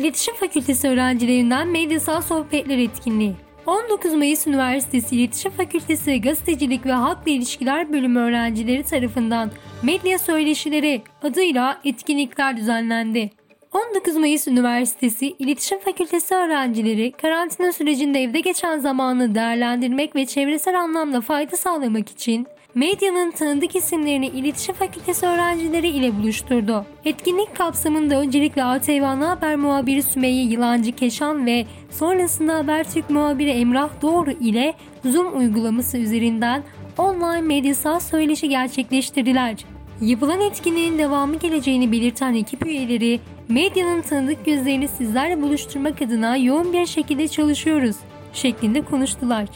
İletişim Fakültesi öğrencilerinden medyasal sohbetler etkinliği. 19 Mayıs Üniversitesi İletişim Fakültesi Gazetecilik ve Halkla İlişkiler Bölümü öğrencileri tarafından Medya Söyleşileri adıyla etkinlikler düzenlendi. 19 Mayıs Üniversitesi İletişim Fakültesi öğrencileri karantina sürecinde evde geçen zamanı değerlendirmek ve çevresel anlamda fayda sağlamak için medyanın tanıdık isimlerini İletişim Fakültesi öğrencileri ile buluşturdu. Etkinlik kapsamında öncelikle ATV Ana Haber muhabiri Sümeyye Yılancı Keşan ve sonrasında Habertürk muhabiri Emrah Doğru ile Zoom uygulaması üzerinden online medyasal söyleşi gerçekleştirdiler. Yapılan etkinliğin devamı geleceğini belirten ekip üyeleri, medyanın tanıdık gözlerini sizlerle buluşturmak adına yoğun bir şekilde çalışıyoruz şeklinde konuştular.